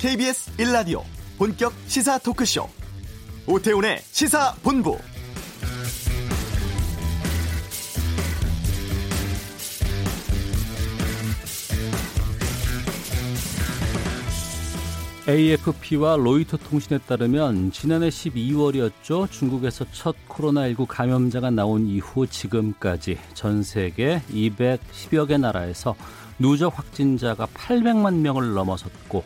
KBS 1라디오 본격 시사 토크쇼 오태훈의 시사본부 AFP와 로이터 통신에 따르면 지난해 12월이었죠. 중국에서 첫 코로나19 감염자가 나온 이후 지금까지 전 세계 210여 개 나라에서 누적 확진자가 800만 명을 넘어섰고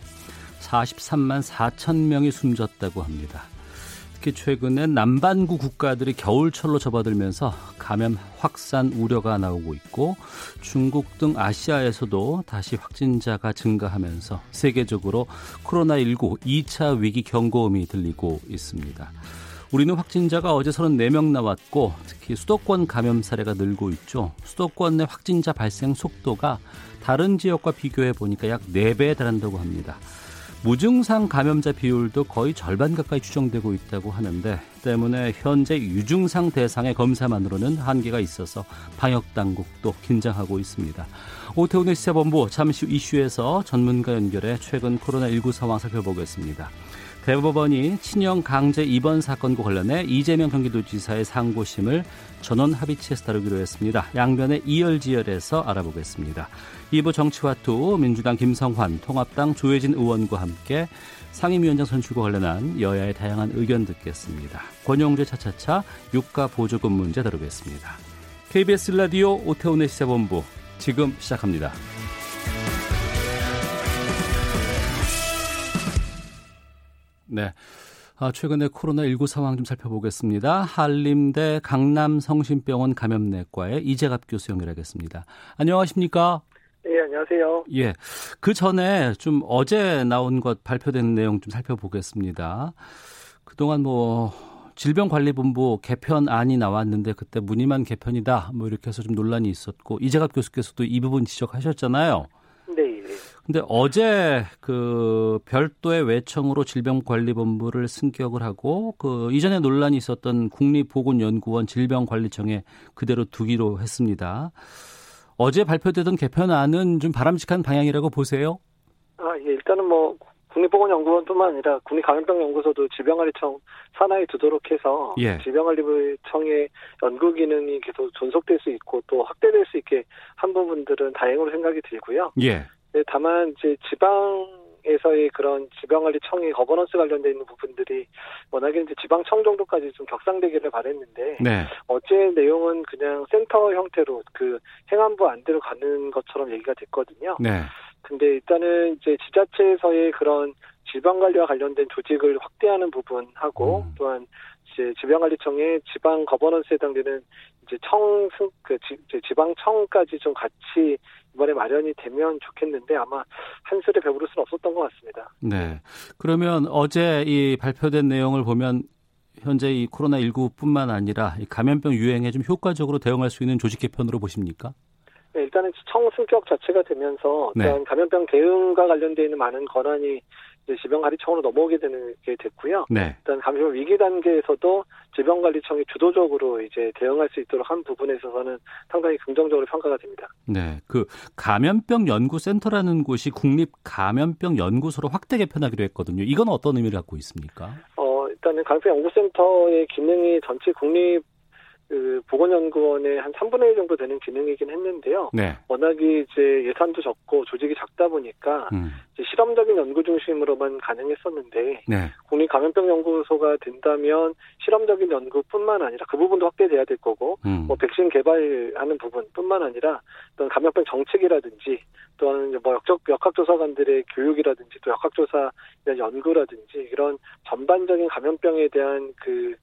43만 4천 명이 숨졌다고 합니다. 특히 최근에 남반구 국가들이 겨울철로 접어들면서 감염 확산 우려가 나오고 있고 중국 등 아시아에서도 다시 확진자가 증가하면서 세계적으로 코로나19 2차 위기 경고음이 들리고 있습니다. 우리는 확진자가 어제 34명 나왔고 특히 수도권 감염 사례가 늘고 있죠. 수도권 내 확진자 발생 속도가 다른 지역과 비교해 보니까 약 4배에 달한다고 합니다. 무증상 감염자 비율도 거의 절반 가까이 추정되고 있다고 하는데 때문에 현재 유증상 대상의 검사만으로는 한계가 있어서 방역 당국도 긴장하고 있습니다. 오태훈의 시사본부 잠시 후 이슈에서 전문가 연결해 최근 코로나19 상황 살펴보겠습니다. 대법원이 친형 강제 입원 사건과 관련해 이재명 경기도지사의 상고심을 전원 합의체에서 다루기로 했습니다. 양변의 이열지열에서 알아보겠습니다. 2부 정치화투 민주당 김성환, 통합당 조혜진 의원과 함께 상임위원장 선출과 관련한 여야의 다양한 의견 듣겠습니다. 권용재 차차차 유가 보조금 문제 다루겠습니다. KBS 라디오 오태훈의 시사본부 지금 시작합니다. 네. 아, 최근에 코로나19 상황 좀 살펴보겠습니다. 한림대 강남성심병원 감염내과의 이재갑 교수 연결하겠습니다. 안녕하십니까? 예, 안녕하세요. 예. 그 전에 좀 어제 나온 것 발표된 내용 좀 살펴보겠습니다. 그동안 뭐 질병관리본부 개편안이 나왔는데 그때 무늬만 개편이다 뭐 이렇게 해서 좀 논란이 있었고 이재갑 교수께서도 이 부분 지적하셨잖아요. 근데 어제 그 별도의 외청으로 질병관리본부를 승격을 하고 그 이전에 논란이 있었던 국립보건연구원 질병관리청에 그대로 두기로 했습니다. 어제 발표되던 개편안은 좀 바람직한 방향이라고 보세요? 아, 예, 일단은 뭐 국립보건연구원뿐만 아니라 국립감염병연구소도 질병관리청 산하에 두도록 해서 예. 질병관리청의 연구 기능이 계속 존속될 수 있고 또 확대될 수 있게 한 부분들은 다행으로 생각이 들고요. 예. 네, 다만 이제 지방에서의 그런 지방관리청의 거버넌스 관련돼 있는 부분들이 워낙에 이제 지방청 정도까지 좀 격상되기를 바랬는데 네. 어제 내용은 그냥 센터 형태로 그 행안부 안대로 가는 것처럼 얘기가 됐거든요. 네. 근데 일단은 이제 지자체에서의 그런 질병관리와 관련된 조직을 확대하는 부분하고 음. 또한 이제 질병관리청의 지방 governance에 해당되는 이제 청, 그 지, 지방청까지 좀 같이 이번에 마련이 되면 좋겠는데 아마 한술에 배부를 수는 없었던 것 같습니다. 네. 그러면 어제 이 발표된 내용을 보면 현재 이 코로나 19뿐만 아니라 이 감염병 유행에 좀 효과적으로 대응할 수 있는 조직 개편으로 보십니까? 네, 일단은 청 승격 자체가 되면서 네. 감염병 대응과 관련되어 있는 많은 권한이 질병관리 청으로 넘어오게 되는 게 됐고요. 네. 일단 감염 위기 단계에서도 질병관리청이 주도적으로 이제 대응할 수 있도록 한 부분에 있어서는 상당히 긍정적으로 평가가 됩니다. 네, 그 감염병 연구센터라는 곳이 국립 감염병 연구소로 확대 개편하기로 했거든요. 이건 어떤 의미를 갖고 있습니까? 어, 일단은 감염병 연구센터의 기능이 전체 국립 그 보건연구원의 한 3분의 1 정도 되는 기능이긴 했는데요. 네. 워낙에 이제 예산도 적고 조직이 작다 보니까 음. 실험적인 연구 중심으로만 가능했었는데 네. 국립감염병연구소가 된다면 실험적인 연구뿐만 아니라 그 부분도 확대돼야 될 거고 음. 뭐 백신 개발하는 부분뿐만 아니라 어떤 감염병 정책이라든지 또는 뭐 역적 역학조사관들의 교육이라든지 또 역학조사 연구라든지 이런 전반적인 감염병에 대한 그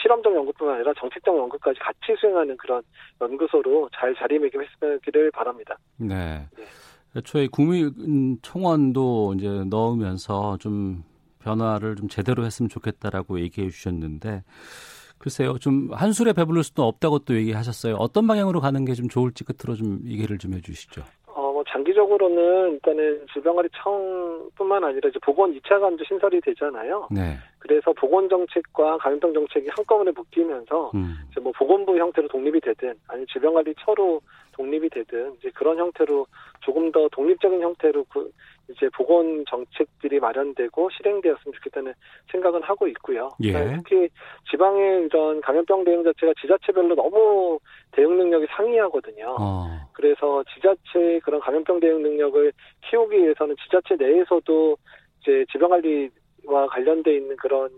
실험적 연구뿐만 아니라 정책적 연구까지 같이 수행하는 그런 연구소로 잘 자리매김했기를 바랍니다. 네. 네. 애초에 국민청원도 이제 넣으면서 좀 변화를 좀 제대로 했으면 좋겠다라고 얘기해 주셨는데 글쎄요 좀 한술에 배부를 수도 없다고 또 얘기하셨어요. 어떤 방향으로 가는 게 좀 좋을지 끝으로 좀 얘기를 좀 해주시죠. 뭐 장기적으로는 일단은 질병관리청뿐만 아니라 이제 보건 2차 감도 신설이 되잖아요. 네. 그래서 보건 정책과 감염병 정책이 한꺼번에 묶이면서 음. 이제 뭐 보건부 형태로 독립이 되든 아니면 질병관리처로 독립이 되든 이제 그런 형태로 조금 더 독립적인 형태로 그 이제 보건 정책들이 마련되고 실행되었으면 좋겠다는 생각은 하고 있고요. 예. 특히 지방의 이런 감염병 대응 자체가 지자체별로 너무 대응 능력이 상이하거든요. 어. 그래서 지자체의 그런 감염병 대응 능력을 키우기 위해서는 지자체 내에서도 이제 질병관리와 관련돼 있는 그런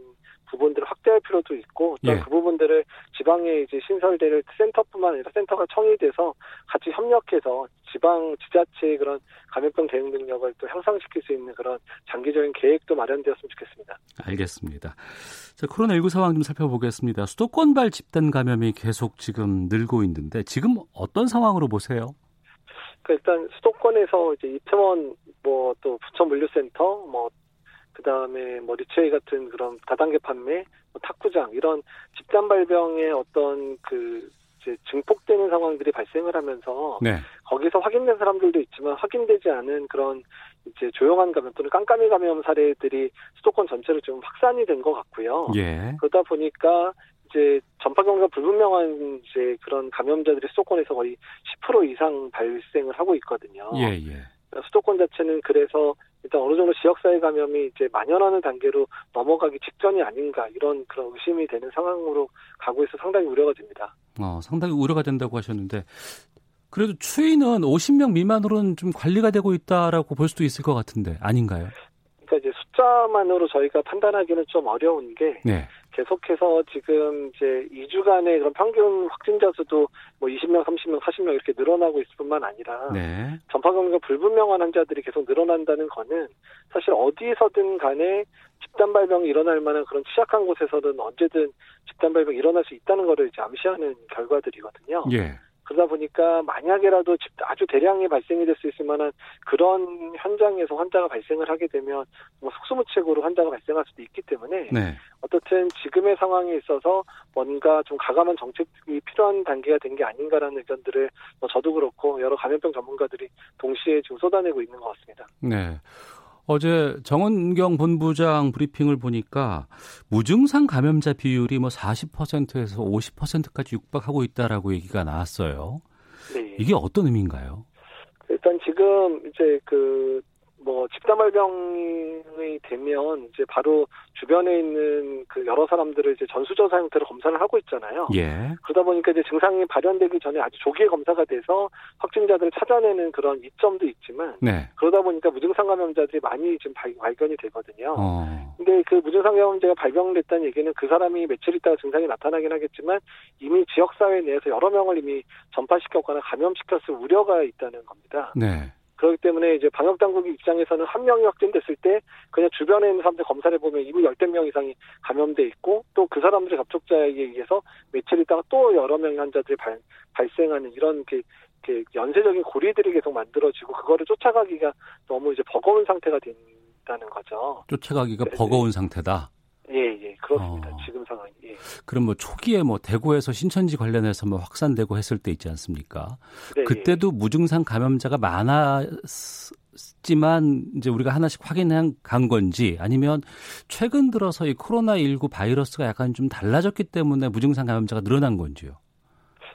부분들을 확대할 필요도 있고 또그 예. 부분들을 지방에 이제 신설될 센터뿐만 아니라 센터가 청이돼서 같이 협력해서 지방 지자체의 그런 감염병 대응 능력을 또 향상시킬 수 있는 그런 장기적인 계획도 마련되었으면 좋겠습니다. 알겠습니다. 자, 코로나19 상황 좀 살펴보겠습니다. 수도권발 집단 감염이 계속 지금 늘고 있는데 지금 어떤 상황으로 보세요? 그 일단 수도권에서 이제 이태원 뭐 또 부천 물류센터 뭐 그 다음에 뭐 리체이 같은 그런 다단계 판매, 뭐 탁구장 이런 집단 발병의 어떤 그 이제 증폭되는 상황들이 발생을 하면서 네. 거기서 확인된 사람들도 있지만 확인되지 않은 그런 이제 조용한 감염 또는 깜깜이 감염 사례들이 수도권 전체로 좀 확산이 된 것 같고요. 예. 그러다 보니까 이제 전파 경로가 불분명한 이제 그런 감염자들이 수도권에서 거의 10% 이상 발생을 하고 있거든요. 예, 예. 수도권 자체는 그래서 일단 어느 정도 지역사회 감염이 이제 만연하는 단계로 넘어가기 직전이 아닌가 이런 그런 의심이 되는 상황으로 가고 있어 상당히 우려가 됩니다. 어, 상당히 우려가 된다고 하셨는데 그래도 추이는 50명 미만으로는 좀 관리가 되고 있다라고 볼 수도 있을 것 같은데 아닌가요? 그러니까 이제 숫자만으로 저희가 판단하기는 좀 어려운 게 네. 계속해서 지금 이제 2주간의 그런 평균 확진자 수도 뭐 20명, 30명, 40명 이렇게 늘어나고 있을 뿐만 아니라 네. 전파 경로가 불분명한 환자들이 계속 늘어난다는 거는 사실 어디서든 간에 집단 발병이 일어날 만한 그런 취약한 곳에서는 언제든 집단 발병이 일어날 수 있다는 것을 이제 암시하는 결과들이거든요. 예. 그러다 보니까 만약에라도 아주 대량의 발생이 될 수 있을 만한 그런 현장에서 환자가 발생을 하게 되면 뭐 속수무책으로 환자가 발생할 수도 있기 때문에 네. 어떻든 지금의 상황에 있어서 뭔가 좀 가감한 정책이 필요한 단계가 된 게 아닌가라는 의견들을 뭐 저도 그렇고 여러 감염병 전문가들이 동시에 지금 쏟아내고 있는 것 같습니다. 네. 어제 정은경 본부장 브리핑을 보니까 무증상 감염자 비율이 뭐 40%에서 50%까지 육박하고 있다라고 얘기가 나왔어요. 네. 이게 어떤 의미인가요? 일단 지금 이제 그 뭐 집단 발병이 되면 이제 바로 주변에 있는 그 여러 사람들을 이제 전수조사 형태로 검사를 하고 있잖아요. 예. 그러다 보니까 이제 증상이 발현되기 전에 아주 조기에 검사가 돼서 확진자들을 찾아내는 그런 이점도 있지만 네. 그러다 보니까 무증상 감염자들이 많이 지금 발견이 되거든요. 어. 근데 그 무증상 감염자가 발병됐다는 얘기는 그 사람이 며칠 있다가 증상이 나타나긴 하겠지만 이미 지역 사회 내에서 여러 명을 이미 전파시켰거나 감염시켰을 우려가 있다는 겁니다. 네. 그렇기 때문에 이제 방역 당국 입장에서는 한 명이 확진됐을 때 그냥 주변에 있는 사람들 검사를 보면 이미 열댓 명 이상이 감염돼 있고 또 그 사람들의 접촉자에 의해서 며칠 있다가 또 여러 명의 환자들이 발, 발생하는 이런 그, 그 연쇄적인 고리들이 계속 만들어지고 그거를 쫓아가기가 너무 이제 버거운 상태가 된다는 거죠. 쫓아가기가 네 버거운 상태다. 예, 예, 그렇습니다. 어. 지금 상황이. 예. 그럼 뭐 초기에 뭐 대구에서 신천지 관련해서 뭐 확산되고 했을 때 있지 않습니까? 네, 그때도 예. 무증상 감염자가 많았지만 이제 우리가 하나씩 확인한 간 건지 아니면 최근 들어서 이 코로나 19 바이러스가 약간 좀 달라졌기 때문에 무증상 감염자가 늘어난 건지요?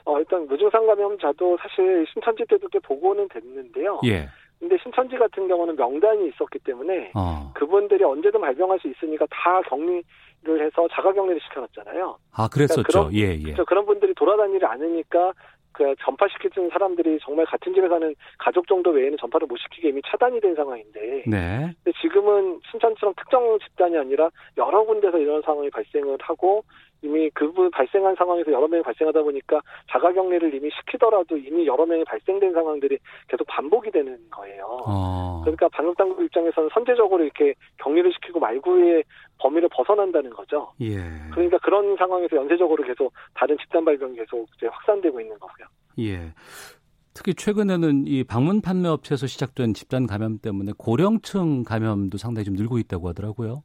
어, 일단 무증상 감염자도 사실 신천지 때도 꽤 보고는 됐는데요. 예. 근데 신천지 같은 경우는 명단이 있었기 때문에 어. 그분들이 언제든 발병할 수 있으니까 다 격리를 해서 자가 격리를 시켜놨잖아요. 아 그랬었죠. 그러니까 그런, 예 예. 그렇죠. 그런 분들이 돌아다니지 않으니까 그 전파시키는 사람들이 정말 같은 집에 사는 가족 정도 외에는 전파를 못 시키게 이미 차단이 된 상황인데. 네. 근데 지금은 신천처럼 특정 집단이 아니라 여러 군데서 이런 상황이 발생을 하고 이미 그분 발생한 상황에서 여러 명이 발생하다 보니까 자가 격리를 이미 시키더라도 이미 여러 명이 발생된 상황들이 계속 반복이 되는 거예요. 어. 그러니까 방역 당국 입장에서는 선제적으로 이렇게 격리를 시키고 말구의 범위를 벗어난다는 거죠. 예. 그러니까 그런 상황에서 연쇄적으로 계속 다른 집단 발병이 계속 이제 확산되고 있는 거고요. 예. 특히 최근에는 이 방문 판매 업체에서 시작된 집단 감염 때문에 고령층 감염도 상당히 좀 늘고 있다고 하더라고요.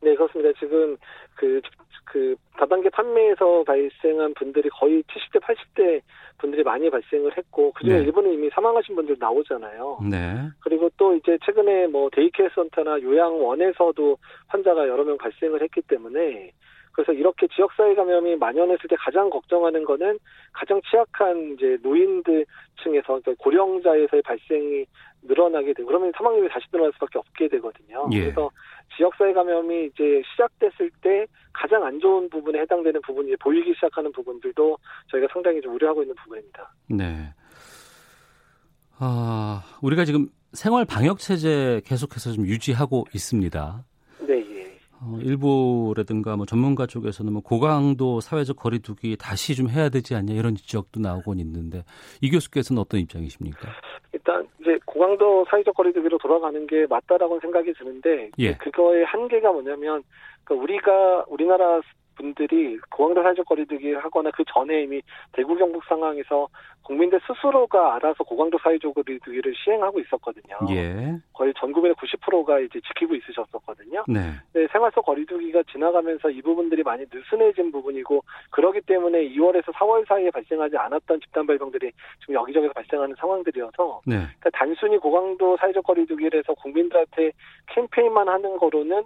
네, 그렇습니다. 지금 그, 그, 다단계 판매에서 발생한 분들이 거의 70대, 80대 분들이 많이 발생을 했고, 그중에 네. 일부는 이미 사망하신 분들 나오잖아요. 네. 그리고 또 이제 최근에 뭐 day care 센터나 요양원에서도 환자가 여러 명 발생을 했기 때문에, 그래서 이렇게 지역사회 감염이 만연했을 때 가장 걱정하는 거는 가장 취약한 이제 노인들 층에서 그러니까 고령자에서의 발생이 늘어나게 되고 그러면 사망률이 다시 늘어날 수밖에 없게 되거든요. 예. 그래서 지역사회 감염이 이제 시작됐을 때 가장 안 좋은 부분에 해당되는 부분이 보이기 시작하는 부분들도 저희가 상당히 좀 우려하고 있는 부분입니다. 네. 아, 우리가 지금 생활 방역 체제 계속해서 좀 유지하고 있습니다. 어, 일부라든가 뭐 전문가 쪽에서는 뭐 고강도 사회적 거리두기 다시 좀 해야 되지 않냐 이런 지적도 나오곤 있는데 이 교수께서는 어떤 입장이십니까? 일단 이제 고강도 사회적 거리두기로 돌아가는 게 맞다라고 생각이 드는데 예. 그거의 한계가 뭐냐면 그러니까 우리가 우리나라 분들이 고강도 사회적 거리두기 하거나 그 전에 이미 대구 경북 상황에서 국민들 스스로가 알아서 고강도 사회적 거리두기를 시행하고 있었거든요. 예. 거의 전국의 90%가 이제 지키고 있으셨었거든요. 네. 네, 생활 속 거리두기가 지나가면서 이 부분들이 많이 느슨해진 부분이고 그러기 때문에 2월에서 4월 사이에 발생하지 않았던 집단 발병들이 지금 여기저기서 발생하는 상황들이어서 네. 그러니까 단순히 고강도 사회적 거리두기를 해서 국민들한테 캠페인만 하는 거로는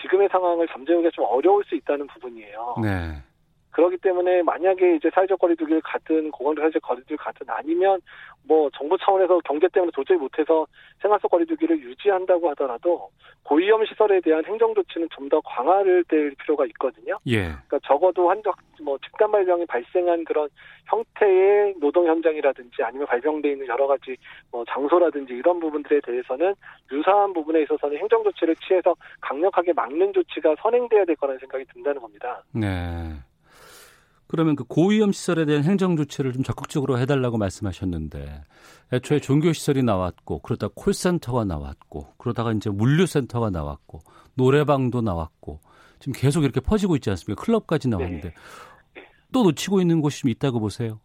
지금의 상황을 잠재우기가 좀 어려울 수 있다는 부분이에요. 네. 그렇기 때문에 만약에 이제 사회적 거리두기를 가든 고강도 사회적 거리두기를 가든 아니면 뭐 정부 차원에서 경제 때문에 도저히 못해서 생활 속 거리두기를 유지한다고 하더라도 고위험 시설에 대한 행정 조치는 좀 더 강화를 될 필요가 있거든요. 예. 그러니까 적어도 한적 뭐 집단 발병이 발생한 그런 형태의 노동 현장이라든지 아니면 발병돼 있는 여러 가지 뭐 장소라든지 이런 부분들에 대해서는 유사한 부분에 있어서는 행정 조치를 취해서 강력하게 막는 조치가 선행돼야 될 거라는 생각이 든다는 겁니다. 네. 그러면 그 고위험 시설에 대한 행정 조치를 좀 적극적으로 해달라고 말씀하셨는데 애초에 종교 시설이 나왔고 그러다 콜센터가 나왔고 그러다가 이제 물류센터가 나왔고 노래방도 나왔고 지금 계속 이렇게 퍼지고 있지 않습니까? 클럽까지 나왔는데 네. 또 놓치고 있는 곳이 좀 있다고 보세요.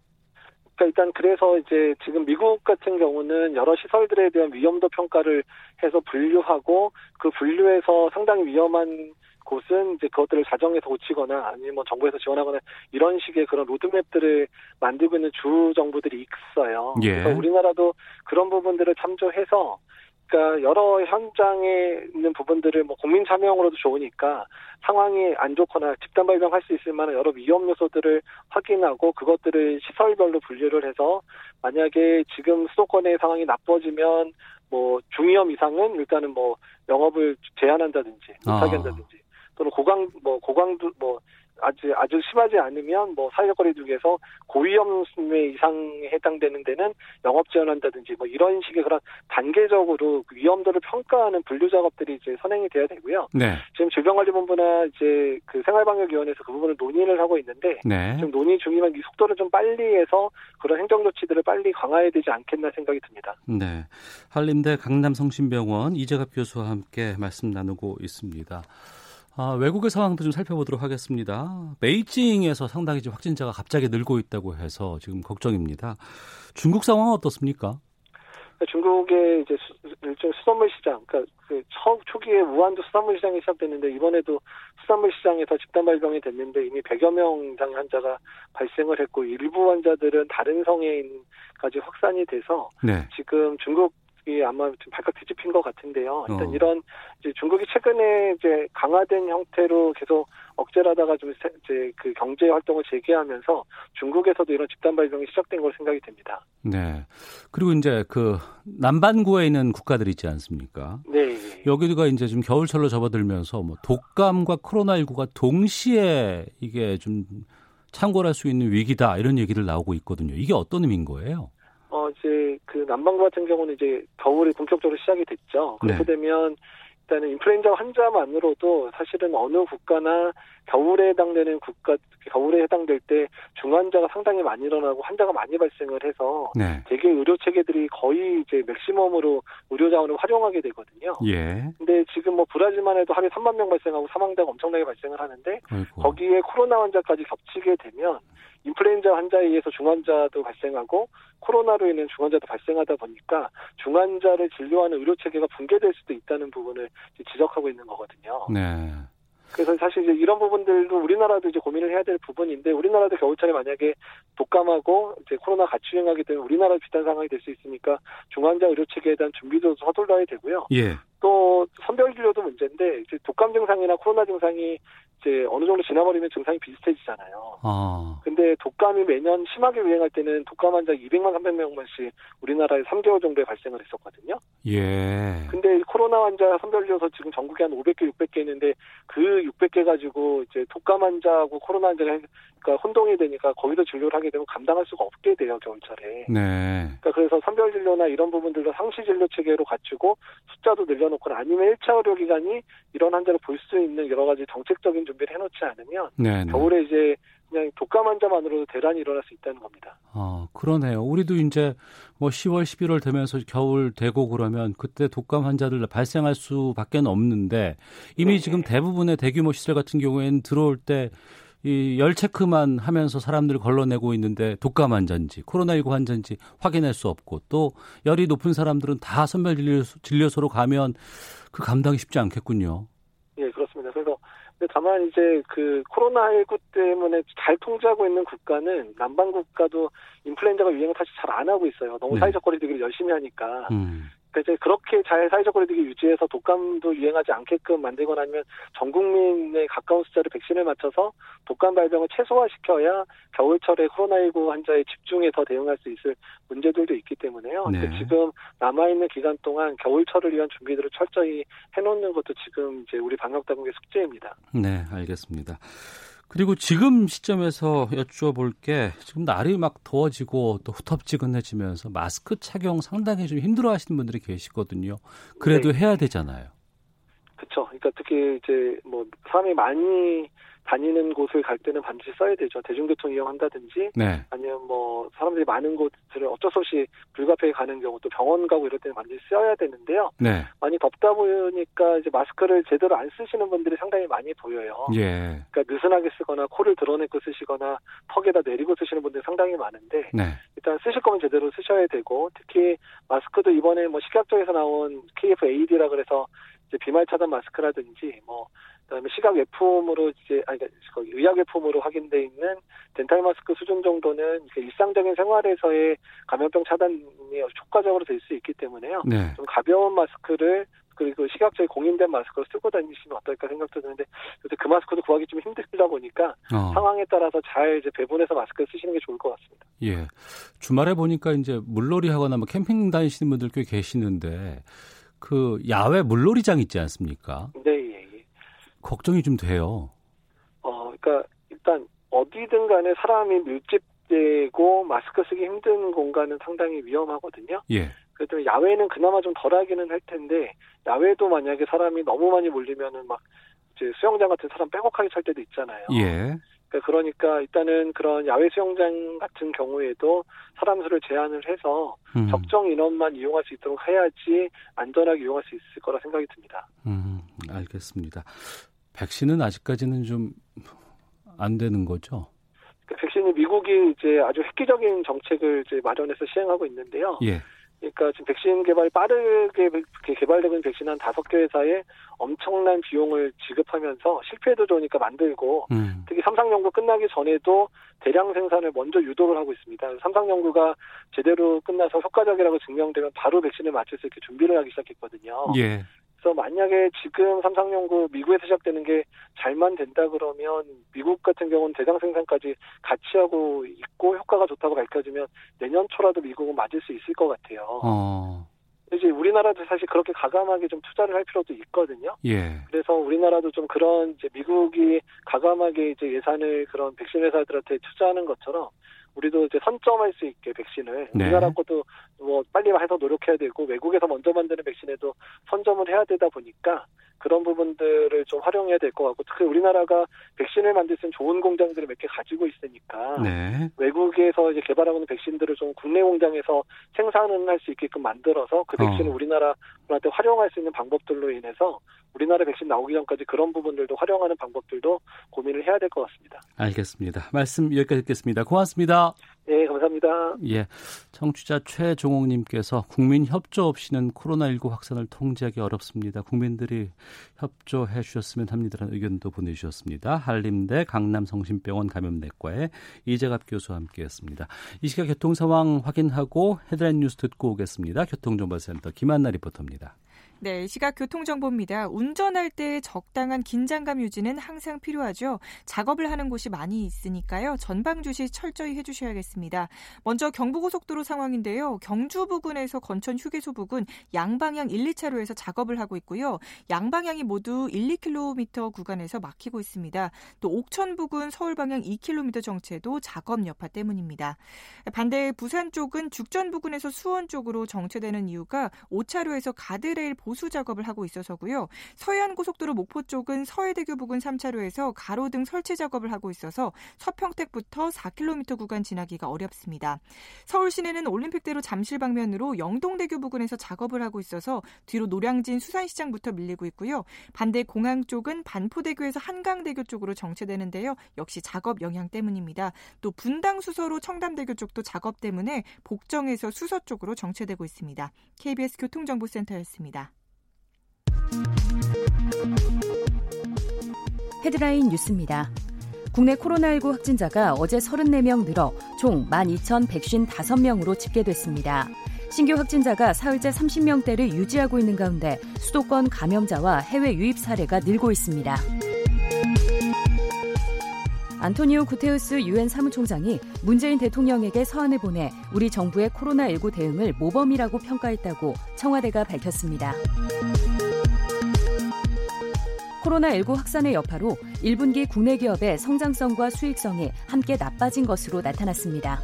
그러니까 일단 그래서 이제 지금 미국 같은 경우는 여러 시설들에 대한 위험도 평가를 해서 분류하고 그 분류에서 상당히 위험한 곳은 이제 그것들을 자정해서 고치거나 아니면 뭐 정부에서 지원하거나 이런 식의 그런 로드맵들을 만들고 있는 주 정부들이 있어요. 예. 그래서 우리나라도 그런 부분들을 참조해서 그러니까 여러 현장에 있는 부분들을 뭐 국민 참여형으로도 좋으니까 상황이 안 좋거나 집단 발병할 수 있을 만한 여러 위험 요소들을 확인하고 그것들을 시설별로 분류를 해서 만약에 지금 수도권의 상황이 나빠지면 뭐 중위험 이상은 일단은 뭐 영업을 제한한다든지 못하게 아. 한다든지 또는 고강 뭐 고강도 뭐 아주 아주 심하지 않으면 뭐 사회적 거리두기에서 고위험의 이상에 해당되는 데는 영업 제한한다든지 뭐 이런 식의 그런 단계적으로 그 위험도를 평가하는 분류 작업들이 이제 선행이 돼야 되고요. 네. 지금 질병관리본부나 이제 그 생활방역위원회에서 그 부분을 논의를 하고 있는데 네. 지금 논의 중이면 이 속도를 좀 빨리 해서 그런 행정 조치들을 빨리 강화해야 되지 않겠나 생각이 듭니다. 네. 한림대 강남성심병원 이재갑 교수와 함께 말씀 나누고 있습니다. 아, 외국의 상황도 좀 살펴보도록 하겠습니다. 베이징에서 상당히 지금 확진자가 갑자기 늘고 있다고 해서 지금 걱정입니다. 중국 상황은 어떻습니까? 중국의 이제 일종 수산물 시장, 그러니까 그 초, 초기에 우한도 수산물 시장이 시작됐는데 이번에도 수산물 시장에서 집단 발병이 됐는데 이미 100여 명 이상의 환자가 발생을 했고 일부 환자들은 다른 성에까지 확산이 돼서 네. 지금 중국 이 아마 좀 발칵 뒤집힌 것 같은데요. 일단 어. 이런 이제 중국이 최근에 이제 강화된 형태로 계속 억제를 하다가 좀 이제 그 경제 활동을 재개하면서 중국에서도 이런 집단 발병이 시작된 걸 생각이 됩니다. 네. 그리고 이제 그 남반구에 있는 국가들 있지 않습니까? 네. 여기가 이제 좀 겨울철로 접어들면서 뭐 독감과 코로나19가 동시에 이게 좀 창궐할 수 있는 위기다 이런 얘기를 나오고 있거든요. 이게 어떤 의미인 거예요? 그 남반구 같은 경우는 이제 겨울이 본격적으로 시작이 됐죠. 그렇게 네. 되면 일단은 인플루엔자 환자만으로도 사실은 어느 국가나 겨울에 해당되는 국가 겨울에 해당될 때 중환자가 상당히 많이 일어나고 환자가 많이 발생을 해서 네. 대개 의료 체계들이 거의 이제 맥시멈으로 의료 자원을 활용하게 되거든요. 예. 근데 지금 뭐 브라질만 해도 하루에 3만 명 발생하고 사망자가 엄청나게 발생을 하는데 아이고. 거기에 코로나 환자까지 겹치게 되면 인플루엔자 환자에 의해서 중환자도 발생하고 코로나로 인한 중환자도 발생하다 보니까 중환자를 진료하는 의료 체계가 붕괴될 수도 있다는 부분을 지적하고 있는 거거든요. 네. 그래서 사실 이제 이런 부분들도 우리나라도 이제 고민을 해야 될 부분인데 우리나라도 겨울철에 만약에 독감하고 이제 코로나 같이 유행하게 되면 우리나라 비슷한 상황이 될 수 있으니까 중환자 의료 체계에 대한 준비도 서둘러야 되고요. 예. 또 선별 진료도 문제인데 이제 독감 증상이나 코로나 증상이 이제 어느 정도 지나버리면 증상이 비슷해지잖아요. 아. 근데 독감이 매년 심하게 유행할 때는 독감 환자 200만 300명만씩 우리나라에 3개월 정도에 발생을 했었거든요. 예. 근데 코로나 환자 선별이어서 지금 전국에 한 500개, 600개 있는데 그 600개 가지고 이제 독감 환자하고 코로나 환자가 그러니까 혼동이 되니까 거기서 진료를 하게 되면 감당할 수가 없게 돼요 겨울철에. 네. 그러니까 그래서 선별 진료나 이런 부분들도 상시 진료 체계로 갖추고 숫자도 늘려놓거나 아니면 1차 의료 기관이 이런 환자를 볼 수 있는 여러 가지 정책적인 준비를 해놓지 않으면 네네. 네. 겨울에 이제 그냥 독감 환자만으로도 대란이 일어날 수 있다는 겁니다. 아, 그러네요. 우리도 이제 뭐 10월, 11월 되면서 겨울 되고 그러면 그때 독감 환자들 발생할 수밖에 없는데 이미 네 지금 대부분의 대규모 시설 같은 경우에는 들어올 때 이열 체크만 하면서 사람들을 걸러내고 있는데 독감 환자인지 코로나19 환자인지 확인할 수 없고 또 열이 높은 사람들은 다 선별 진료소, 로 가면 그 감당이 쉽지 않겠군요. 그래서 다만 이제 그 코로나19 때문에 잘 통제하고 있는 국가는 남방 국가도 인플루엔자가 유행을 사실 잘 안 하고 있어요. 너무 네. 사회적 거리두기를 열심히 하니까. 음. 이제 그렇게 잘 사회적 거리두기 유지해서 독감도 유행하지 않게끔 만들거나 아니면 전 국민의 가까운 숫자를 백신을 맞춰서 독감 발병을 최소화시켜야 겨울철에 코로나19 환자에 집중해서 대응할 수 있을 문제들도 있기 때문에요. 네. 지금 남아있는 기간 동안 겨울철을 위한 준비들을 철저히 해놓는 것도 지금 이제 우리 방역당국의 숙제입니다. 네, 알겠습니다. 그리고 지금 시점에서 여쭈어볼 게 지금 날이 막 더워지고 또 후텁지근해지면서 마스크 착용 상당히 좀 힘들어하시는 분들이 계시거든요. 그래도 네. 해야 되잖아요. 그렇죠. 그러니까 특히 이제 뭐 사람이 많이 다니는 곳을 갈 때는 반드시 써야 되죠. 대중교통 이용한다든지 네. 아니면 뭐 사람들이 많은 곳을 어쩔 수 없이 불가피하게 가는 경우 또 병원 가고 이럴 때는 반드시 써야 되는데요. 네. 많이 덥다 보니까 이제 마스크를 제대로 안 쓰시는 분들이 상당히 많이 보여요. 예. 그러니까 느슨하게 쓰거나 코를 드러내고 쓰시거나 턱에다 내리고 쓰시는 분들이 상당히 많은데 네. 일단 쓰실 거면 제대로 쓰셔야 되고 특히 마스크도 이번에 뭐 식약처에서 나온 KF-AD라 그래서 이제 비말 차단 마스크라든지 뭐 그다음에 시각 외품으로 이제 아니 그러니까 의약 외품으로 확인돼 있는 덴탈 마스크 수준 정도는 일상적인 생활에서의 감염병 차단이 효과적으로 될 수 있기 때문에요. 네. 좀 가벼운 마스크를 그리고 시각적인 공인된 마스크를 쓰고 다니시면 어떨까 생각도 드는데 요새 그 마스크도 구하기 좀 힘들다 보니까 어. 상황에 따라서 잘 이제 배분해서 마스크를 쓰시는 게 좋을 것 같습니다. 예. 주말에 보니까 이제 물놀이 하거나 뭐 캠핑 다니시는 분들 꽤 계시는데 그 야외 물놀이장 있지 않습니까? 네. 걱정이 좀 돼요. 어, 그러니까 일단 어디든 간에 사람이 밀집되고 마스크 쓰기 힘든 공간은 상당히 위험하거든요. 예. 그래도 야외는 그나마 좀 덜하기는 할 텐데 야외도 만약에 사람이 너무 많이 몰리면은 막 이제 수영장 같은 사람 빼곡하게 찰 때도 있잖아요. 예. 그러니까, 그러니까 일단은 그런 야외 수영장 같은 경우에도 사람 수를 제한을 해서 음. 적정 인원만 이용할 수 있도록 해야지 안전하게 이용할 수 있을 거라 생각이 듭니다. 음, 알겠습니다. 백신은 아직까지는 좀 안 되는 거죠? 그 백신이 미국이 이제 아주 획기적인 정책을 이제 마련해서 시행하고 있는데요. 예. 그러니까 지금 백신 개발이 빠르게 개발되고 있는 백신 한 다섯 개 회사에 엄청난 비용을 지급하면서 실패도 좋으니까 만들고 음. 특히 삼상 연구 끝나기 전에도 대량 생산을 먼저 유도를 하고 있습니다. 삼상 연구가 제대로 끝나서 효과적이라고 증명되면 바로 백신을 맞출 수 있게 준비를 하기 시작했거든요. 예. 그래서 만약에 지금 삼상연구 미국에서 시작되는 게 잘만 된다 그러면 미국 같은 경우는 대량 생산까지 같이 하고 있고 효과가 좋다고 밝혀지면 내년 초라도 미국은 맞을 수 있을 것 같아요. 어. 이제 우리나라도 사실 그렇게 가감하게 좀 투자를 할 필요도 있거든요. 예. 그래서 우리나라도 좀 그런 이제 미국이 가감하게 이제 예산을 그런 백신 회사들한테 투자하는 것처럼 우리도 이제 선점할 수 있게 백신을 네. 우리나라 것도 뭐 빨리 해서 노력해야 되고 외국에서 먼저 만드는 백신에도 선점을 해야 되다 보니까 그런 부분들을 좀 활용해야 될 것 같고 특히 우리나라가 백신을 만들 수 있는 좋은 공장들을 몇 개 가지고 있으니까 네. 외국에서 이제 개발하고 있는 백신들을 좀 국내 공장에서 생산을 할 수 있게끔 만들어서 그 백신을 어. 우리나라한테 활용할 수 있는 방법들로 인해서 우리나라 백신 나오기 전까지 그런 부분들도 활용하는 방법들도 고민을 해야 될 것 같습니다. 알겠습니다. 말씀 여기까지 듣겠습니다. 고맙습니다. 네, 감사합니다. 예. 청취자 최종옥님께서 국민 협조 없이는 코로나19 확산을 통제하기 어렵습니다. 국민들이 협조해 주셨으면 합니다라는 의견도 보내주셨습니다. 한림대 강남성심병원 감염내과의 이재갑 교수와 함께했습니다. 이 시각 교통 상황 확인하고 헤드라인 뉴스 듣고 오겠습니다. 교통정보센터 김한나 리포터입니다. 네, 시각 교통정보입니다. 운전할 때 적당한 긴장감 유지는 항상 필요하죠. 작업을 하는 곳이 많이 있으니까요. 전방 주시 철저히 해주셔야겠습니다. 먼저 경부고속도로 상황인데요. 경주 부근에서 건천 휴게소 부근 양방향 1, 2차로에서 작업을 하고 있고요. 양방향이 모두 1, 2km 구간에서 막히고 있습니다. 또 옥천 부근 서울 방향 2km 정체도 작업 여파 때문입니다. 반대 부산 쪽은 죽전 부근에서 수원 쪽으로 정체되는 이유가 5차로에서 가드레일 보수 작업을 하고 있어서고요. 서해안 고속도로 목포 쪽은 서해대교 부근 3차로에서 가로등 설치 작업을 하고 있어서 서평택부터 4km 구간 지나기가 어렵습니다. 서울 시내는 올림픽대로 잠실 방면으로 영동대교 부근에서 작업을 하고 있어서 뒤로 노량진 수산시장부터 밀리고 있고요. 반대 공항 쪽은 반포대교에서 한강대교 쪽으로 정체되는데요. 역시 작업 영향 때문입니다. 또 분당 수서로 청담대교 쪽도 작업 때문에 복정에서 수서 쪽으로 정체되고 있습니다. KBS 교통정보센터였습니다. 헤드라인 뉴스입니다. 국내 코로나19 확진자가 어제 34명 늘어 총 12,155명으로 집계됐습니다. 신규 확진자가 사흘째 30명대를 유지하고 있는 가운데 수도권 감염자와 해외 유입 사례가 늘고 있습니다. 안토니오 구테우스 유엔 사무총장이 문재인 대통령에게 서한을 보내 우리 정부의 코로나19 대응을 모범이라고 평가했다고 청와대가 밝혔습니다. 코로나19 확산의 여파로 1분기 국내 기업의 성장성과 수익성이 함께 나빠진 것으로 나타났습니다.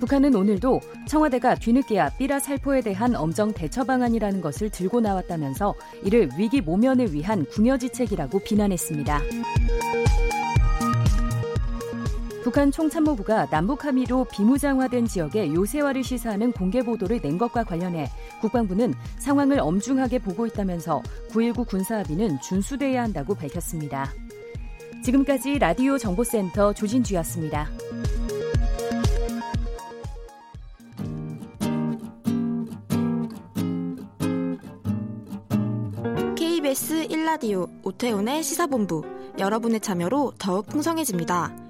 북한은 오늘도 청와대가 뒤늦게야 삐라 살포에 대한 엄정 대처 방안이라는 것을 들고 나왔다면서 이를 위기 모면을 위한 궁여지책이라고 비난했습니다. 북한 총참모부가 남북 함의로 비무장화된 지역의 요새화를 시사하는 공개 보도를 낸 것과 관련해 국방부는 상황을 엄중하게 보고 있다면서 9.19 군사합의는 준수돼야 한다고 밝혔습니다. 지금까지 라디오 정보센터 조진주였습니다. KBS 1라디오 오태훈의 시사본부 여러분의 참여로 더욱 풍성해집니다.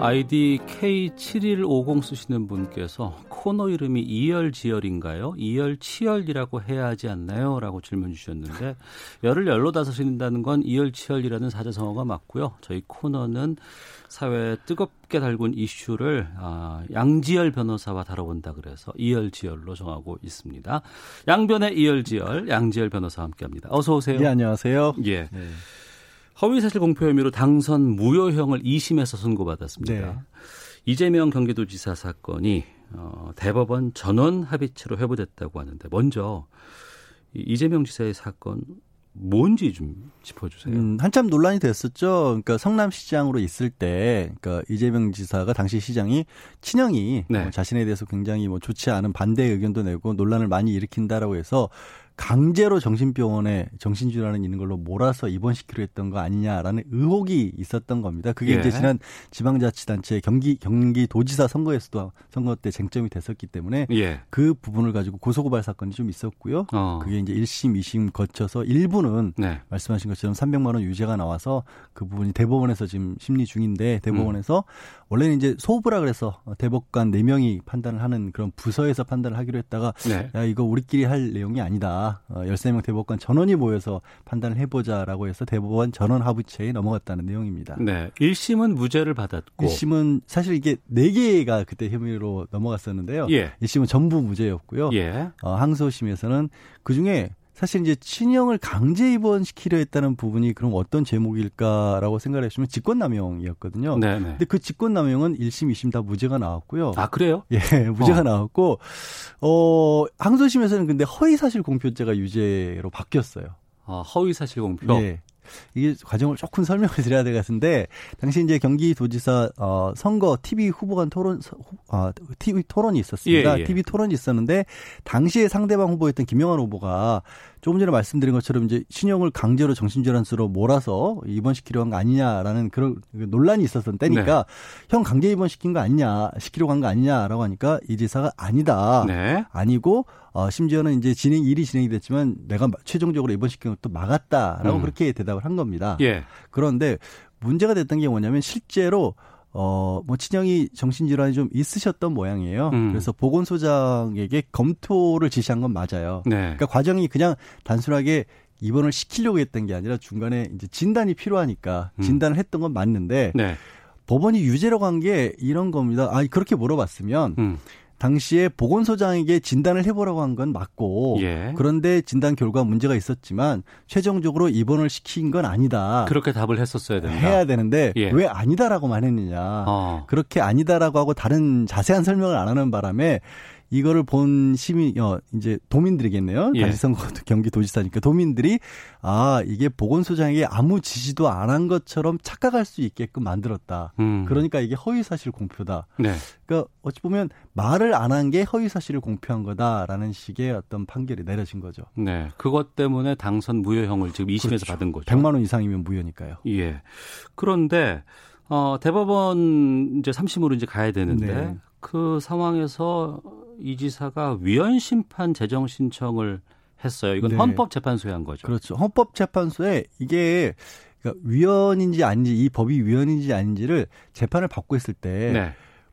어, 아이디 K7150 쓰시는 분께서 코너 이름이 이열지열인가요? 이열치열이라고 해야 하지 않나요? 라고 질문 주셨는데 열을 열로 다스린다는 건 이열치열이라는 사자성어가 맞고요. 저희 코너는 사회에 뜨겁게 달군 이슈를 아, 양지열 변호사와 다뤄본다 그래서 이열지열로 정하고 있습니다. 양변의 이열지열 양지열 변호사와 함께합니다. 어서 오세요. 네, 안녕하세요. 예. 네. 허위사실 공표 혐의로 당선 무효형을 2심에서 선고받았습니다. 네. 이재명 경기도지사 사건이 어, 대법원 전원 합의체로 회부됐다고 하는데 먼저 이재명 지사의 사건 뭔지 좀 짚어주세요. 음, 한참 논란이 됐었죠. 그러니까 성남시장으로 있을 때, 그러니까 이재명 지사가 당시 시장이 친형이 네. 어, 자신에 대해서 굉장히 뭐 좋지 않은 반대 의견도 내고 논란을 많이 일으킨다라고 해서 강제로 정신병원에 정신질환이 있는 걸로 몰아서 입원시키려 했던 거 아니냐라는 의혹이 있었던 겁니다. 그게 예. 이제 지난 지방자치단체 경기 경기도지사 선거에서도 선거 때 쟁점이 됐었기 때문에 예. 그 부분을 가지고 고소고발 사건이 좀 있었고요. 어. 그게 이제 1심, 2심 거쳐서 일부는 네. 말씀하신 것처럼 300만 원 유죄가 나와서 그 부분이 대법원에서 지금 심리 중인데 대법원에서 음. 원래는 이제 소부라 그래서 대법관 4명이 판단을 하는 그런 부서에서 판단을 하기로 했다가 네. 야 이거 우리끼리 할 내용이 아니다. 어, 13명 대법관 전원이 모여서 판단을 해보자라고 해서 대법원 전원 합의체에 넘어갔다는 내용입니다. 네. 1심은 무죄를 받았고 1심은 사실 이게 4개가 그때 혐의로 넘어갔었는데요. 예. 1심은 전부 무죄였고요. 예. 어, 항소심에서는 그중에 사실 이제 친형을 강제 입원시키려 했다는 부분이 그럼 어떤 제목일까라고 생각을 했으면 직권남용이었거든요. 네네. 네. 근데 그 직권남용은 1심, 2심 다 무죄가 나왔고요. 아, 그래요? 예, 무죄가 어. 나왔고, 어, 항소심에서는 근데 허위사실 공표죄가 유죄로 바뀌었어요. 아, 허위사실 공표? 예. 이게 과정을 조금 설명을 드려야 될 것 같은데 당시 이제 경기도지사 어 선거 TV 후보 간 토론 어 TV 토론이 있었습니다. 예, 예. TV 토론이 있었는데 당시에 상대방 후보였던 김영환 후보가 조금 전에 말씀드린 것처럼 이제 신용을 강제로 정신질환수로 몰아서 입원시키려고 한거 아니냐라는 그런 논란이 있었던 때니까 네. 형 강제 입원시킨 거 아니냐 시키려고 한 거 아니냐라고 하니까 이 지사가 아니다. 네. 아니고 어, 심지어는 이제 진행 일이 진행이 됐지만 내가 최종적으로 입원시킨 것도 막았다라고 음. 그렇게 대답을 한 겁니다. 예. 그런데 문제가 됐던 게 뭐냐면 실제로 어, 뭐, 친형이 정신질환이 좀 있으셨던 모양이에요. 음. 그래서 보건소장에게 검토를 지시한 건 맞아요. 네. 그러니까 과정이 그냥 단순하게 입원을 시키려고 했던 게 아니라 중간에 이제 진단이 필요하니까 음. 진단을 했던 건 맞는데 네. 법원이 유죄로 간게 이런 겁니다. 아, 그렇게 물어봤으면 음. 당시에 보건소장에게 진단을 해보라고 한 건 맞고 예. 그런데 진단 결과 문제가 있었지만 최종적으로 입원을 시킨 건 아니다. 그렇게 답을 했었어야 된다. 해야 되는데 예. 왜 아니다라고만 했느냐. 어. 그렇게 아니다라고 하고 다른 자세한 설명을 안 하는 바람에 이거를 본 시민, 어, 이제 도민들이겠네요. 예. 다시 선거 경기도지사니까 도민들이 아 이게 보건소장에게 아무 지시도 안 한 것처럼 착각할 수 있게끔 만들었다. 음. 그러니까 이게 허위사실 공표다. 네. 그러니까 어찌 보면 말을 안 한 게 허위사실을 공표한 거다라는 식의 어떤 판결이 내려진 거죠. 네, 그것 때문에 당선 무효형을 지금 2심에서 그렇죠. 받은 거죠. 100만 원 이상이면 무효니까요. 예. 그런데 어, 대법원 이제 3심으로 이제 가야 되는데 네. 그 상황에서 이 지사가 위헌 심판 재정 신청을 했어요. 이건 네. 헌법재판소에 한 거죠. 그렇죠. 헌법재판소에 이게 그러니까 위헌인지 아닌지 이 법이 위헌인지 아닌지를 재판을 받고 있을 때 네.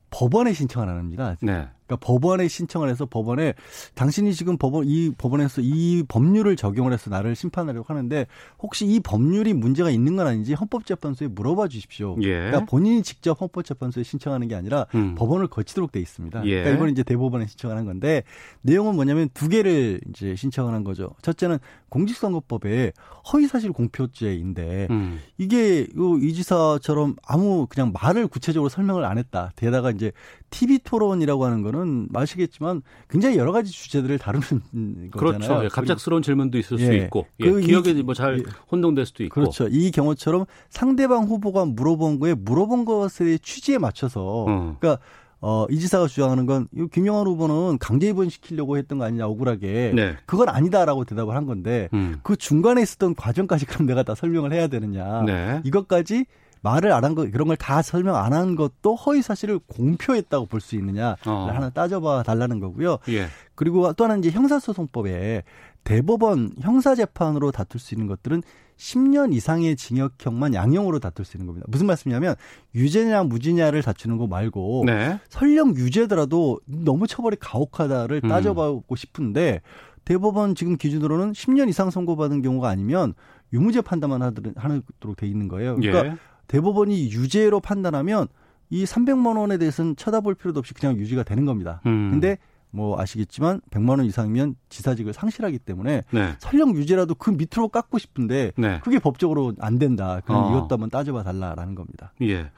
법원에 신청을 합니다. 네. 그러니까 법원에 신청을 해서 법원에 당신이 지금 법원 이 법원에서 이 법률을 적용을 해서 나를 심판하려고 하는데 혹시 이 법률이 문제가 있는 건 아닌지 헌법재판소에 물어봐 주십시오. 예. 그러니까 본인이 직접 헌법재판소에 신청하는 게 아니라 음. 법원을 거치도록 돼 있습니다. 예. 그러니까 이번에 이제 대법원에 신청하는 건데 내용은 뭐냐면 두 개를 이제 신청을 한 거죠. 첫째는 공직선거법에 허위사실 공표죄인데 음. 이게 이 지사처럼 아무 그냥 말을 구체적으로 설명을 안 했다. 게다가 이제 TV 토론이라고 하는 거는 마시겠지만 굉장히 여러 가지 주제들을 다루는 그렇죠. 거잖아요. 예, 갑작스러운 질문도 있을 예. 수 있고 예, 그 기억이 뭐잘 예. 혼동될 수도 있고. 그렇죠. 이 경우처럼 상대방 후보가 물어본 거에 물어본 것의 취지에 맞춰서 음. 그러니까 어, 이 지사가 주장하는 건, 이 김영환 후보는 강제 입원시키려고 했던 거 아니냐, 억울하게. 네. 그건 아니다라고 대답을 한 건데, 음. 그 중간에 있었던 과정까지 그럼 내가 다 설명을 해야 되느냐. 네. 이것까지 말을 안 한 거 그런 걸 다 설명 안 한 것도 허위 사실을 공표했다고 볼 수 있느냐 어. 하나 따져봐 달라는 거고요. 예. 그리고 또 하나는 이제 형사소송법에 대법원 형사재판으로 다툴 수 있는 것들은 10년 이상의 징역형만 양형으로 다툴 수 있는 겁니다. 무슨 말씀이냐면 유죄냐 무죄냐를 다투는 거 말고 네. 설령 유죄더라도 너무 처벌이 가혹하다를 음. 따져보고 싶은데 대법원 지금 기준으로는 10년 이상 선고받은 경우가 아니면 유무죄 판단만 하도록 돼 있는 거예요. 그러니까 예. 대법원이 유죄로 판단하면 이 300만 원에 대해서는 쳐다볼 필요도 없이 그냥 유지가 되는 겁니다. 음. 근데 뭐 아시겠지만 100만 원 이상이면 지사직을 상실하기 때문에 네. 설령 유죄라도 그 밑으로 깎고 싶은데 네. 그게 법적으로 안 된다. 그럼 어. 이것도 한번 따져봐 달라라는 겁니다. 예.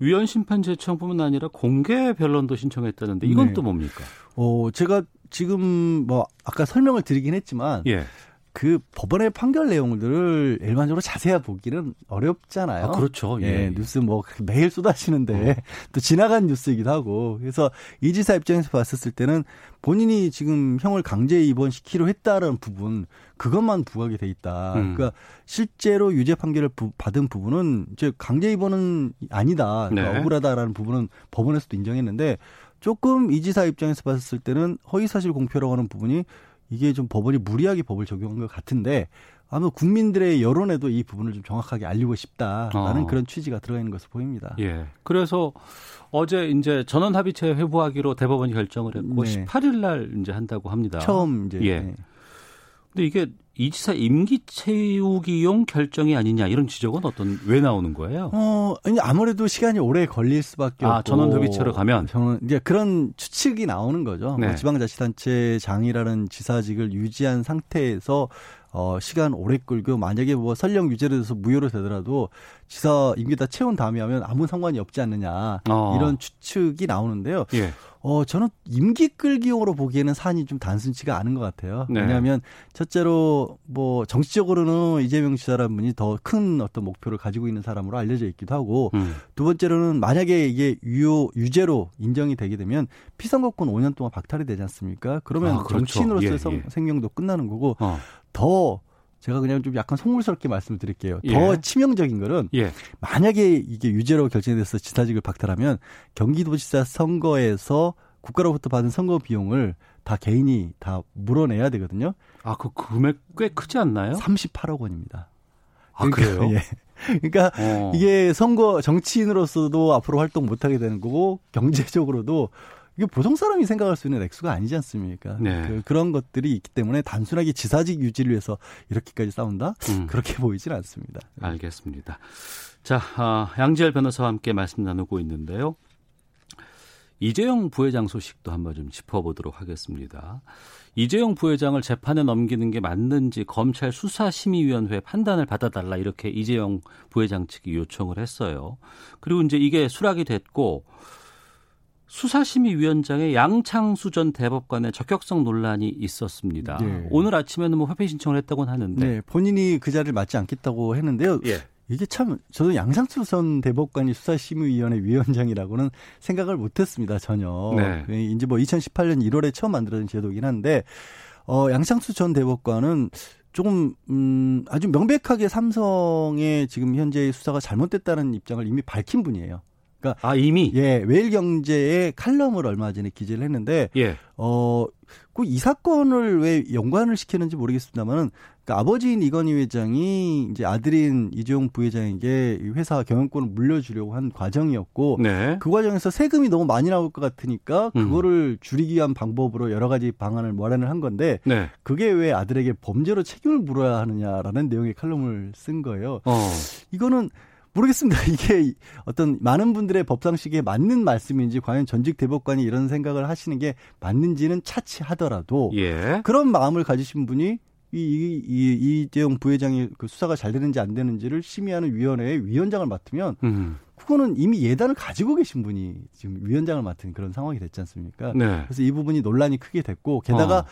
위헌 심판 제청뿐만 아니라 공개 변론도 신청했다는데 이건 네. 또 뭡니까? 어, 제가 지금 뭐 아까 설명을 드리긴 했지만 예. 그 법원의 판결 내용들을 일반적으로 자세히 보기는 어렵잖아요. 아, 그렇죠. 예. 예. 뉴스 뭐 매일 쏟아지는데 어. 또 지나간 뉴스이기도 하고 그래서 이 지사 입장에서 봤었을 때는 본인이 지금 형을 강제 입원시키려 했다는 부분 그것만 부각이 돼 있다. 음. 그러니까 실제로 유죄 판결을 부, 받은 부분은 이제 강제 입원은 아니다. 그러니까 네. 억울하다라는 부분은 법원에서도 인정했는데 조금 이 지사 입장에서 봤을 때는 허위사실 공표라고 하는 부분이 이게 좀 법원이 무리하게 법을 적용한 것 같은데 아마 국민들의 여론에도 이 부분을 좀 정확하게 알리고 싶다라는 어. 그런 취지가 들어가 있는 것으로 보입니다. 예. 그래서 어제 이제 전원 합의체 회부하기로 대법원이 결정을 했고 네. 18일 날 이제 한다고 합니다. 처음 이제. 예. 네. 근데 이게 이 지사 임기 채우기용 결정이 아니냐 이런 지적은 어떤 왜 나오는 거예요? 어, 아니 아무래도 시간이 오래 걸릴 수밖에 아, 없고 전원 협의체로 가면 저는 이제 그런 추측이 나오는 거죠. 뭐 네. 뭐 지방자치단체 장이라는 지사직을 유지한 상태에서 어, 시간 오래 끌고 만약에 뭐 설령 유죄로 돼서 무효로 되더라도 지사 임기 다 채운 다음에 하면 아무 상관이 없지 않느냐 어. 이런 추측이 나오는데요. 예. 어, 저는 임기 끌기용으로 보기에는 사안이 좀 단순치가 않은 것 같아요. 네. 왜냐하면 첫째로 뭐 정치적으로는 이재명 지사라는 분이 더 큰 어떤 목표를 가지고 있는 사람으로 알려져 있기도 하고 음. 두 번째로는 만약에 이게 유효 유죄로 인정이 되게 되면 피선거권 5년 동안 박탈이 되지 않습니까? 그러면 아, 그렇죠. 정치인으로서의 예, 예. 생명도 끝나는 거고 어. 더 제가 그냥 좀 약간 속물스럽게 말씀을 드릴게요. 예. 더 치명적인 거는 예. 만약에 이게 유죄로 결정이 돼서 지사직을 박탈하면 경기도지사 선거에서 국가로부터 받은 선거 비용을 다 개인이 다 물어내야 되거든요. 아, 그 금액 꽤 크지 않나요? 38억 원입니다. 아, 그러니까, 그래요? 예. 그러니까 어. 이게 선거 정치인으로서도 앞으로 활동 못 하게 되는 거고 경제적으로도 이게 보통 사람이 생각할 수 있는 액수가 아니지 않습니까? 네. 그, 런 것들이 있기 때문에 단순하게 지사직 유지를 위해서 이렇게까지 싸운다? 음. 그렇게 보이지는 않습니다. 알겠습니다. 자, 아, 양지열 변호사와 함께 말씀 나누고 있는데요. 이재용 부회장 소식도 한번 좀 짚어보도록 하겠습니다. 이재용 부회장을 재판에 넘기는 게 맞는지 검찰 수사심의위원회 판단을 받아달라 이렇게 이재용 부회장 측이 요청을 했어요. 그리고 이제 이게 수락이 됐고 수사심의위원장의 양창수 전 대법관의 적격성 논란이 있었습니다. 네. 오늘 아침에는 뭐 회피 신청을 했다고는 하는데 네, 본인이 그 자리를 맡지 않겠다고 했는데요. 예. 이게 참 저도 양상수 전 대법관이 수사심의위원회 위원장이라고는 생각을 못했습니다 전혀. 네. 그 이제 뭐 2018년 1월에 처음 만들어진 제도긴 한데 어 양상수 전 대법관은 조금 음 아주 명백하게 삼성의 지금 현재의 수사가 잘못됐다는 입장을 이미 밝힌 분이에요. 그러니까 아 이미 예 웨일경제의 칼럼을 얼마 전에 기재를 했는데 예. 어그 이 사건을 왜 연관을 시키는지 모르겠습니다만은 그러니까 아버지인 이건희 회장이 이제 아들인 이재용 부회장에게 회사 경영권을 물려주려고 한 과정이었고 네. 그 과정에서 세금이 너무 많이 나올 것 같으니까 음. 그거를 음. 줄이기 위한 방법으로 여러 가지 방안을 마련을 한 건데 네. 그게 왜 아들에게 범죄로 책임을 물어야 하느냐라는 내용의 칼럼을 쓴 거예요. 어. 이거는 모르겠습니다. 이게 어떤 많은 분들의 법상식에 맞는 말씀인지 과연 전직 대법관이 이런 생각을 하시는 게 맞는지는 차치하더라도 예. 그런 마음을 가지신 분이 이, 이, 이, 이재용 부회장이 그 수사가 잘 되는지 안 되는지를 심의하는 위원회의 위원장을 맡으면 음. 그거는 이미 예단을 가지고 계신 분이 지금 위원장을 맡은 그런 상황이 됐지 않습니까? 네. 그래서 이 부분이 논란이 크게 됐고 게다가 어.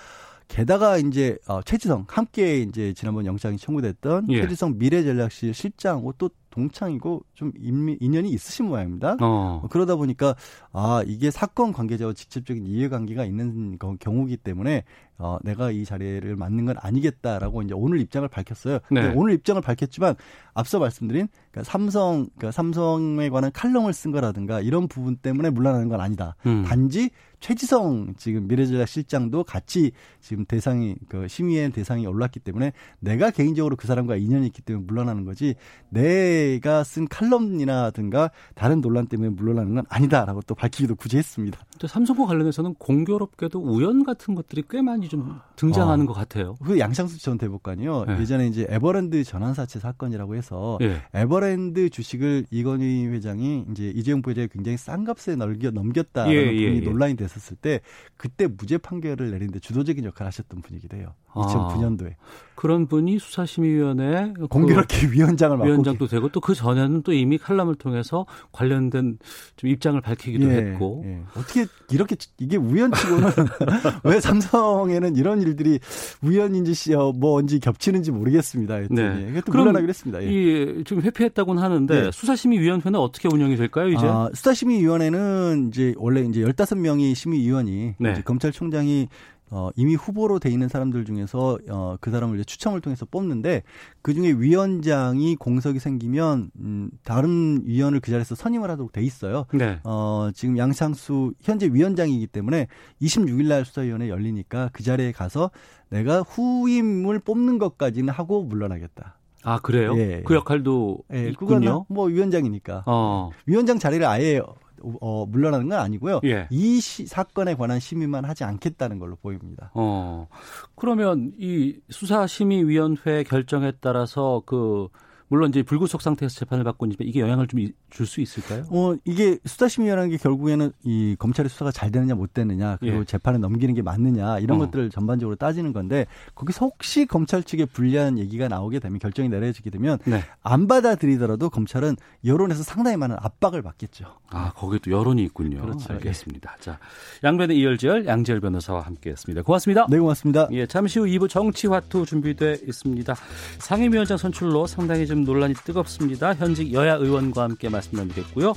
게다가 이제 어, 최지성 함께 이제 지난번 영장이 청구됐던 예. 최지성 미래전략실 실장하고 또 동창이고 좀 인연이 있으신 모양입니다. 어. 그러다 보니까 아 이게 사건 관계자와 직접적인 이해관계가 있는 경우기 때문에 어, 내가 이 자리를 맡는 건 아니겠다라고 이제 오늘 입장을 밝혔어요. 네. 오늘 입장을 밝혔지만 앞서 말씀드린 그러니까 삼성 그러니까 삼성에 관한 칼럼을 쓴 거라든가 이런 부분 때문에 물러나는 건 아니다. 음. 단지 최지성 지금 미래전략 실장도 같이 지금 대상이 그 심의의 대상이 올랐기 때문에 내가 개인적으로 그 사람과 인연이 있기 때문에 물러나는 거지 내가 쓴 칼럼이나든가 다른 논란 때문에 물러나는 건 아니다라고 또 밝히기도 굳이 했습니다. 삼성과 관련해서는 공교롭게도 우연 같은 것들이 꽤 많이 좀 등장하는 어. 것 같아요. 그 양상수 전 대법관이요. 네. 예전에 이제 에버랜드 전환사채 사건이라고 해서 네. 에버랜드 주식을 이건희 회장이 이제 이재용 부회장이 굉장히 싼 값에 넘겨, 넘겼다는 예, 예, 예. 논란이 됐 었을 때 그때 무죄 판결을 내리는데 주도적인 역할을 하셨던 분이기도 해요. 2009년도에. 아, 그런 분이 수사심의위원회 공교롭게 그 위원장을 맡고 위원장도 되고 또 그 전에는 또 이미 칼럼을 통해서 관련된 좀 입장을 밝히기도 예, 했고 예. 어떻게 이렇게 이게 우연치고는 왜 삼성에는 이런 일들이 우연인지 뭔지 겹치는지 모르겠습니다. 네. 또 물러나기로 했습니다. 예. 이 지금 회피했다고는 하는데 네. 수사심의위원회는 어떻게 운영이 될까요 이제? 아, 수사심의위원회는 이제 원래 이제 15명이 심의위원이 네. 검찰총장이 어, 이미 후보로 돼 있는 사람들 중에서 어, 그 사람을 이제 추첨을 통해서 뽑는데 그 중에 위원장이 공석이 생기면 음, 다른 위원을 그 자리에서 선임을 하도록 돼 있어요. 네. 어, 지금 양상수 현재 위원장이기 때문에 26일 날 수사위원회 열리니까 그 자리에 가서 내가 후임을 뽑는 것까지는 하고 물러나겠다. 아 그래요? 예, 그 역할도 예, 있군요. 뭐 위원장이니까 어. 위원장 자리를 아예 어, 물러나는 건 아니고요. 예. 이 시, 사건에 관한 심의만 하지 않겠다는 걸로 보입니다. 어. 그러면 이 수사심의위원회 결정에 따라서 그 물론 이제 불구속 상태에서 재판을 받고 있지만 이게 영향을 좀 줄 수 있을까요? 어, 이게 수사심의라는 게 결국에는 이 검찰의 수사가 잘 되느냐 못 되느냐 그리고 예. 재판에 넘기는 게 맞느냐 이런 어. 것들을 전반적으로 따지는 건데 거기서 혹시 검찰 측에 불리한 얘기가 나오게 되면 결정이 내려지게 되면 네. 안 받아들이더라도 검찰은 여론에서 상당히 많은 압박을 받겠죠. 아, 거기 또 여론이 있군요. 그렇죠. 알겠습니다. 예. 자, 양변의 이열지열 양지열 변호사와 함께했습니다. 고맙습니다. 네, 고맙습니다. 예, 잠시 후 2부 정치화투 준비돼 있습니다. 상임위원장 선출로 상당히 좀 논란이 뜨겁습니다. 현직 여야 의원과 함께 말씀 나누겠고요.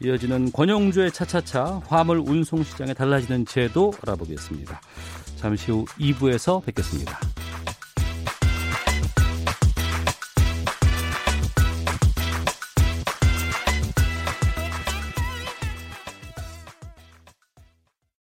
이어지는 권영주의 차차차 화물 운송 시장에 달라지는 제도 알아보겠습니다. 잠시 후 2부에서 뵙겠습니다.